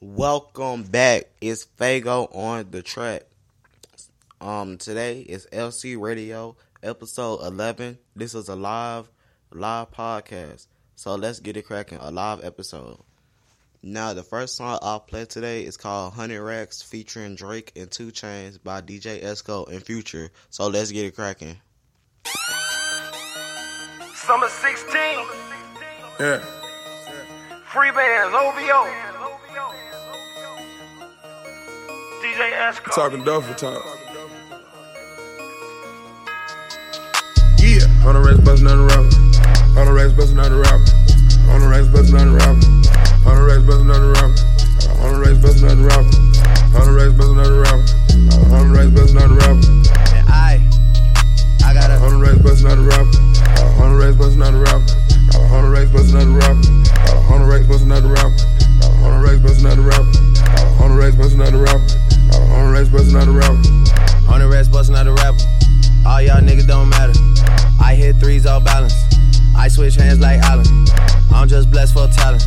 Welcome back. It's Fago on the track. Um, today is FC Radio episode eleven. This is a live, live podcast. So let's get it cracking. A live episode. Now the first song I'll play today is called Hundred Racks featuring Drake and 2 Chainz by DJ Esco and Future. So let's get it cracking. Summer 16, Yeah. free bands, OVO. DJ Esco. Talking duffel talk. Yeah. On the racks bustin' on the rapper. On the racks bustin' on the rapper. On the racks bustin' on the rapper. On the racks bustin' on the rapper. On the racks bustin' on the rapper. On the racks bustin' on the rapper. On the racks bustin' on the rapper. And I, I got a On the racks bustin' on the rapper. On the racks bustin' on the rapper. On the racks bustin' on the rapper. On the racks bustin' on the rapper. On the racks bustin' on the rapper. On the racks bustin' on the rapper. Uh, on the racks bustin' on the rapper. on the rest bustin' out the rapper. All y'all niggas don't matter. I hit threes all balance. I switch hands like Allen. I'm just blessed for talent.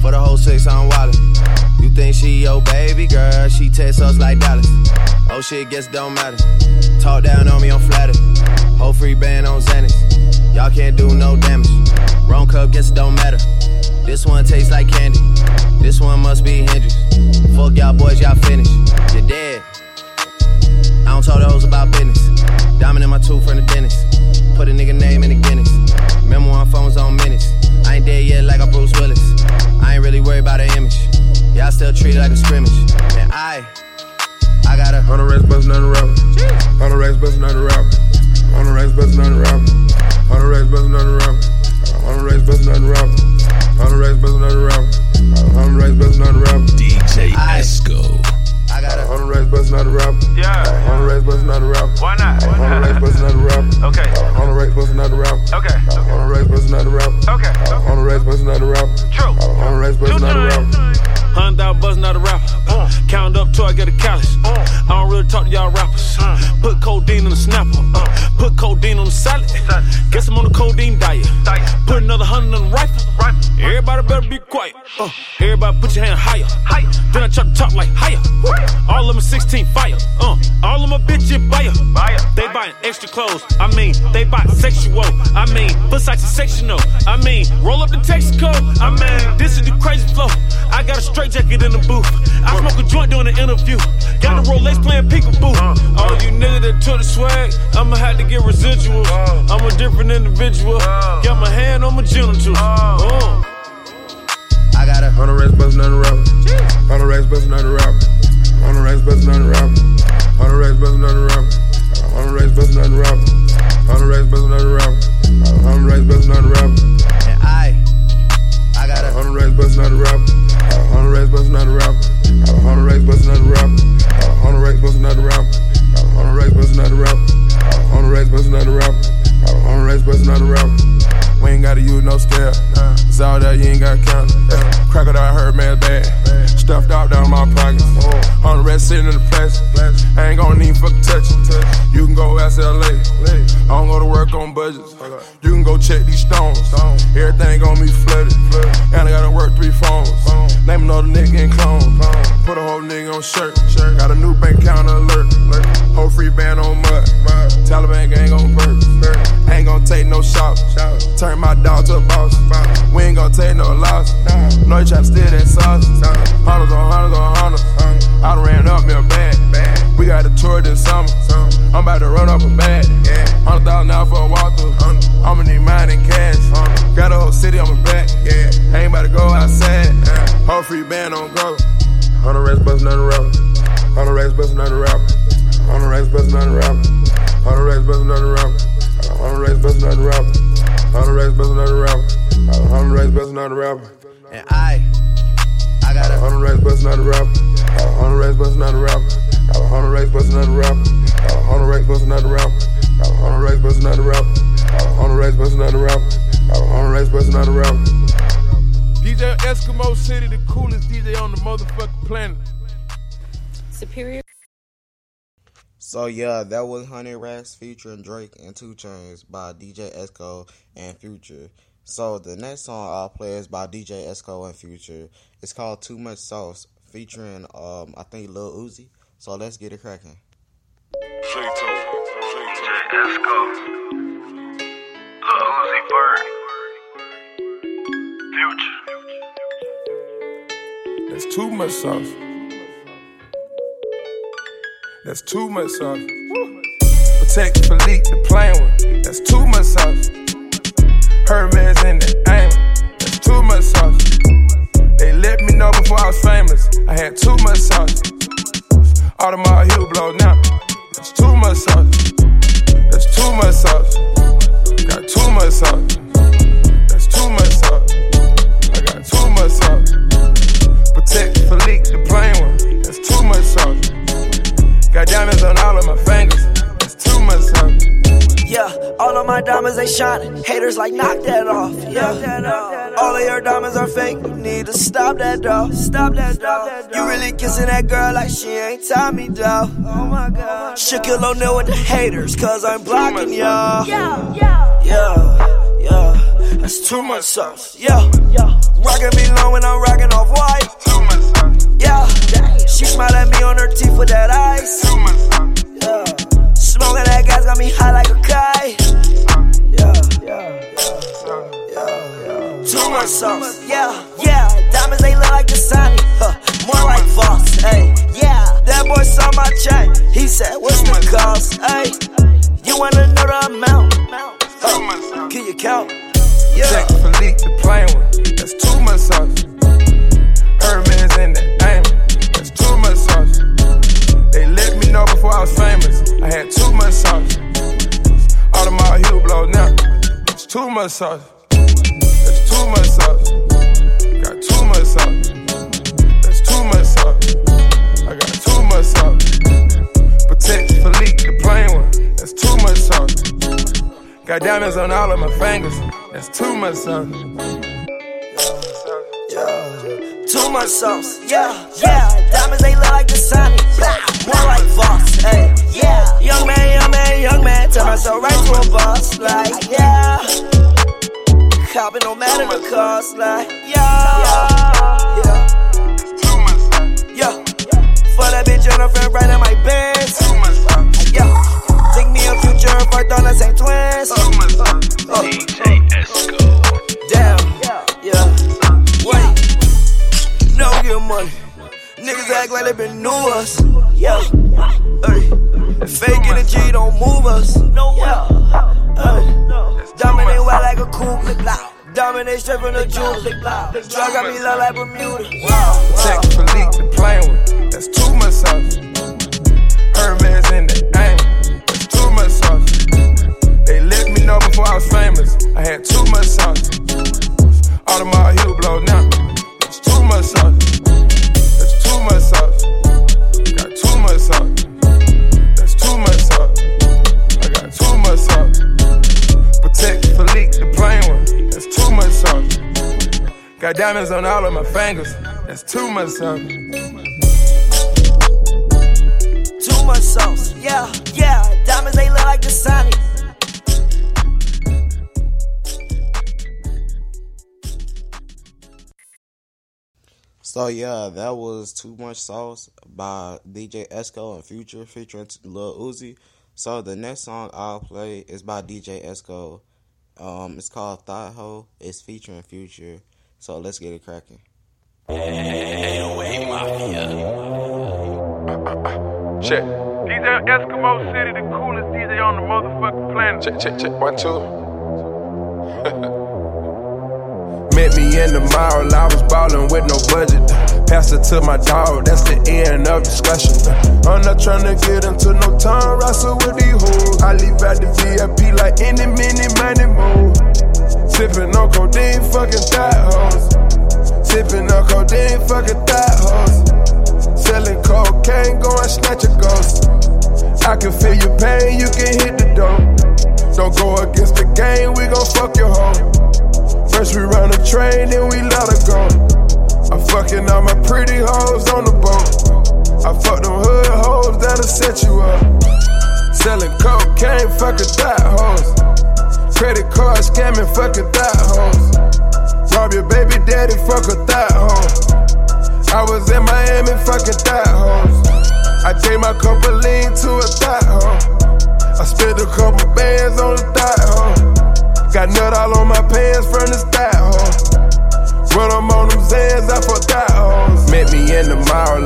For the whole six, I'm wildin'. You think she your baby girl? She text us like Dallas. Oh shit, guess don't matter. Talk down on me, I'm flattered. Whole free band on Xanax. Y'all can't do no damage. Wrong cup, guess don't matter. This one tastes like candy. This one must be Hendrix. Fuck y'all boys, y'all finished. You're dead. I don't talk to hoes about business. Diamond in my tooth from the dentist. Put a nigga name in the Guinness. Remember when phones on minutes. I ain't dead yet like a Bruce Willis. I ain't really worried about the image. Y'all still treat it like a scrimmage. Man, I, I got a On the racks bustin' on the rapper. On the racks bustin' on the rapper. On the racks bustin' on the rapper. On the racks bustin' on the rapper. On the racks bustin' on the rapper. On the racks bustin' on the rapper. On racks bustin' on the rapper. DJ Aye. Esco. I got a On the racks bustin' on the rapper. Yeah. On the racks bustin' on the rapper. Why not? On the racks bustin' on the rapper. Okay. On the racks bustin' on the rapper. Okay. On the racks bustin' on the rapper. Okay. On the racks bustin' on the rapper. True. On the racks bustin' on the rapper. Hundred dollar buzzing out a rapper. Uh. Count up till I get a callus. I don't really talk to y'all rappers. Uh. Put codeine on the snapper. Put codeine on the salad. Guess I'm on the codeine diet. Diet. Put another hundred on the rifle. Rifle. Everybody better be quiet. Uh, everybody put your hand higher. Higher. Then I try to talk like higher. All of them 16 fire. Uh, all of them bitches buyer. Buyer. They buying extra clothes. I mean, they buy sexual. I mean, besides sectional. I mean, roll up the Texaco. I mean, this is the crazy flow. I got a straight jacket in the booth. I smoke a joint during the interview. Got the uh-huh. Rolex playing peekaboo. Uh-huh. All you niggas that took the swag, I'ma have to get residuals. Uh-huh. I'm a different individual. Got my hand on my genitals. Uh. I got a hundred racks bustin' on the rapper. The racks bustin' on the rapper. The racks bustin' on the rapper. The racks bustin' on the rapper. In the plastic. I ain't gonna need fucking touch it. You can go ask LA. I don't go to work on budgets. You can go check these stones. Everything gonna be flooded. And I gotta work three phones. Name another nigga in clone. Put a whole nigga on shirt. Got a new bank account alert. Whole free band on mud. Taliban gang on burp. Ain't gonna take no shots. Turn my dog to a boss. We ain't gonna take no loss. No, you try to steal that sauce. Hunters on hunters on hunters. I done ran up me a bag. We got a tour this summer. I'm about to run up a bag. Hundred thousand out for a walkthrough. I'ma need mine in cash. Got a whole city on my back. Yeah. Ain't about to go outside. Whole free band on go. On the racks bustin' on the rapper. On the racks bustin' on the rapper. On the racks bustin' on the rapper. On the racks bustin' on the rapper. On the racks bustin' on the rapper. On the racks bustin' on the rapper. On the racks bustin' on the rapper. and I got a On the racks bustin' on the rapper. On the racks bustin' on the rapper. On the racks bustin' on the rapper. On the racks bustin' on the rapper. On the racks bustin' on the rapper. On the racks bustin' on the rapper. On the racks bustin' on the rapper. DJ Eskimo City, the coolest DJ on the motherfucking planet. Superior So yeah, that was Hundred Racks featuring Drake and 2 Chainz by DJ Esco and Future. So the next song I'll play is by DJ Esco and Future. It's called Too Much Sauce featuring um I think Lil Uzi. So let's get it cracking. That's too much sauce. That's too much sauce. Patek Philippe, the plain one. That's too much sauce. Hermes in the aim. That's too much sauce. They let me know before I was famous. I had too much sauce. Audemars heel blow now. That's too much sauce. That's too much sauce. Got too much sauce. That's too much sauce. I got too much sauce. Patek Philippe, the plain they shining. Haters like knock that off. Yeah, all of your diamonds are fake. You need to stop that though. Stop that though. You really kissing that girl like she ain't Tommy though. Oh my god. Shaquille O'Neal with the haters, cause I'm blocking y'all. Yeah, yeah, yeah, yeah. That's too much sauce. Yeah, yeah. Rockin' Yeah. Check Philippe, the plain one. That's too much sauce. Hermes in the aim. That's too much sauce. They let me know before I was famous. I had too much sauce. Audemars heel blow now. It's too much sauce. That's too much sauce. Got too much sauce. That's too much sauce. I got too much sauce. Patek Philippe, Got diamonds on all of my fingers. That's too much sauce. Yeah. Too much sauce. Yeah, yeah. Diamonds they look like Dasani. Blah. More like Voss. Hey, yeah. Young man, young man, young man. Turn myself right to a boss. Like, yeah. Copping no matter the cost. Like, yeah. Yeah. Too much. Yeah. For that bitch on her friend straight from the jewel. Drug got me low like Bermuda. Got diamonds on all of my fingers. That's too much sauce. Too much sauce. Yeah, yeah. Diamonds they look like Dasani. So yeah, that was Too Much Sauce by DJ Esco and Future featuring Lil Uzi. So the next song I'll play is by DJ Esco. Um, it's called Thought Ho. It's featuring Future. So let's get it cracking. Check. DJ Eskimo City, the coolest DJ on the motherfucking planet. Check, check, check. One, two. Met me in the mall, I was ballin' with no budget. Pass it to my dog, that's the end of discussion. I'm not tryna get into no time I fuck them hood hoes that'll set you up. Selling cocaine, fucking thought hoes. Credit card scamming, fucking thought hoes. Rob your baby daddy, fuck a thought hoe. I was in Miami fucking thigh hoes. I gave my couple lean to a thigh hoe. I spent a couple bands on the thigh hoe. Got nut all on my pants from the thigh hoe. Run them on them Zans, I fuck that hoes. Met me in the mall,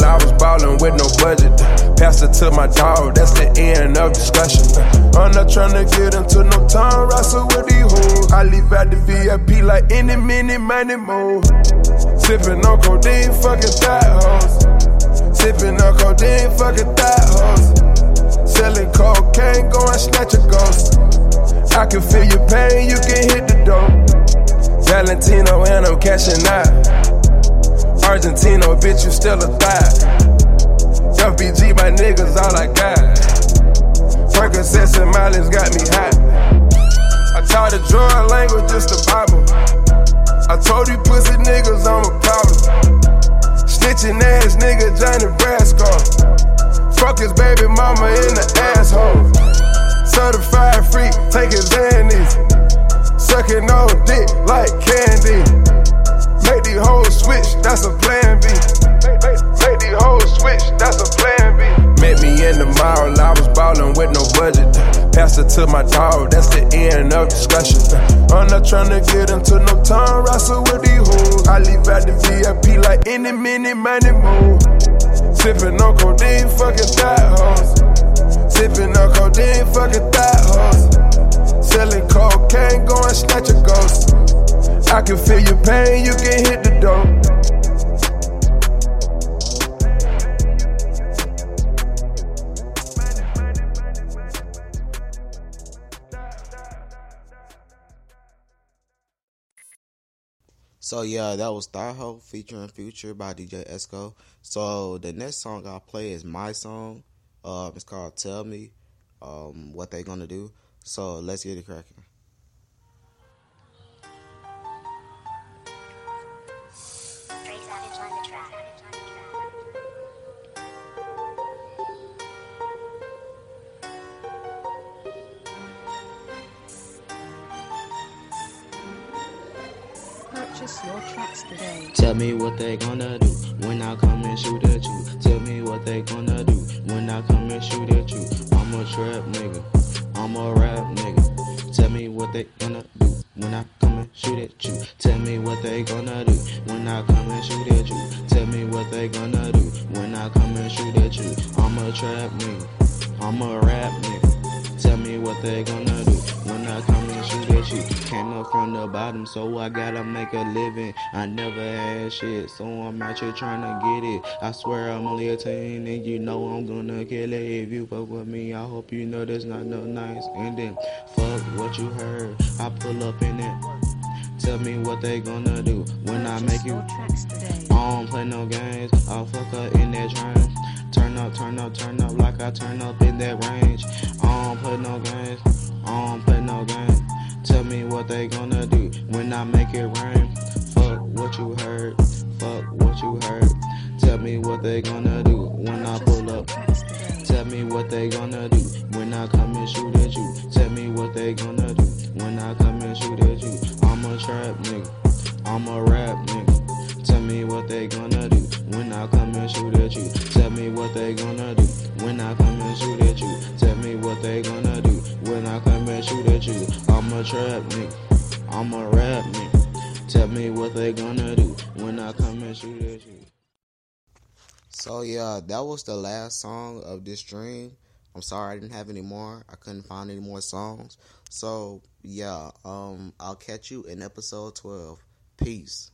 With no budget. Pass it to my dog, that's the end of discussion. I'm not tryna get into no time wrestle with these hoes. I leave out the VIP like any minute, money move. Sippin' on codeine, fucking thigh hoes. Sippin' on codeine, fucking thigh hoes. Selling cocaine, go and snatch a ghost. I can feel your pain, you can hit the door. Valentino and I'm cashing out. Argentino, bitch, you still a thigh. FBG, my niggas, all I got. Percocets and mileage got me hot. I taught the drug language, just to the Bible. I told you pussy niggas I'm a problem. Snitching ass nigga, Johnny Brasco. Fuck his baby mama in the asshole. Certified freak, take his. Sucking on dick like candy. Make these hoes switch, that's a plan B. Make these hoes switch, in the mall, I was ballin' with no budget. Passed it to my dog, that's the end of discussion. I'm not tryna get into no time wrestle with these hoes. I leave out the VIP like any minute, money move. Sippin' on codeine, fucking thigh hoes. Sippin' on codeine, fucking thigh hoes. Selling cocaine, go and snatch a ghost. I can feel your pain, you can hit the door. So yeah, that was Thaho featuring Future by DJ Esco. So the next song I'll play is my song. Um, it's called "Tell Me." Um, what they gonna do? So let's get it cracking. Tell me what they gonna do when I come and shoot at you. Tell me what they gonna do when I come and shoot at you. I'm a trap nigga. I'm a rap nigga. Tell me what they gonna do when I come and shoot at you. Tell me what they gonna do when I come and shoot at you. Tell me what they gonna do when I come and shoot at you. I'm a trap nigga. I'm a rap nigga. Tell me what they gonna do come and shoot at you. Came up from the bottom, so I gotta make a living. I never had shit, so I'm out here trying to get it. I swear I'm only a teen, and you know I'm gonna kill it. If you fuck with me, I hope you know there's not no nice ending. Fuck what you heard, I pull up in it. Tell me what they gonna do when I make you. I don't play no games. I'll fuck up in that train. Turn up, turn up, turn up like I turn up in that range. Make it rain. Fuck what you heard. Fuck what you heard. Tell me what they gonna do when I pull up. Tell me what they gonna do when I come and shoot at you. Tell me what they gonna do when I come and shoot at you. I'm a trap nigga. I'm a rap nigga. Tell me what they gonna do when I come and shoot at you. Tell me what they gonna do when I come and shoot at you. Tell me what they gonna do when I come and shoot at you. I'm a trap nigga. I'm a rap nigga. Tell me what they gonna do when I come and shoot at you. So yeah, that was the last song of this stream. I'm sorry I didn't have any more. I couldn't find any more songs. So yeah, um I'll catch you in episode 12. Peace.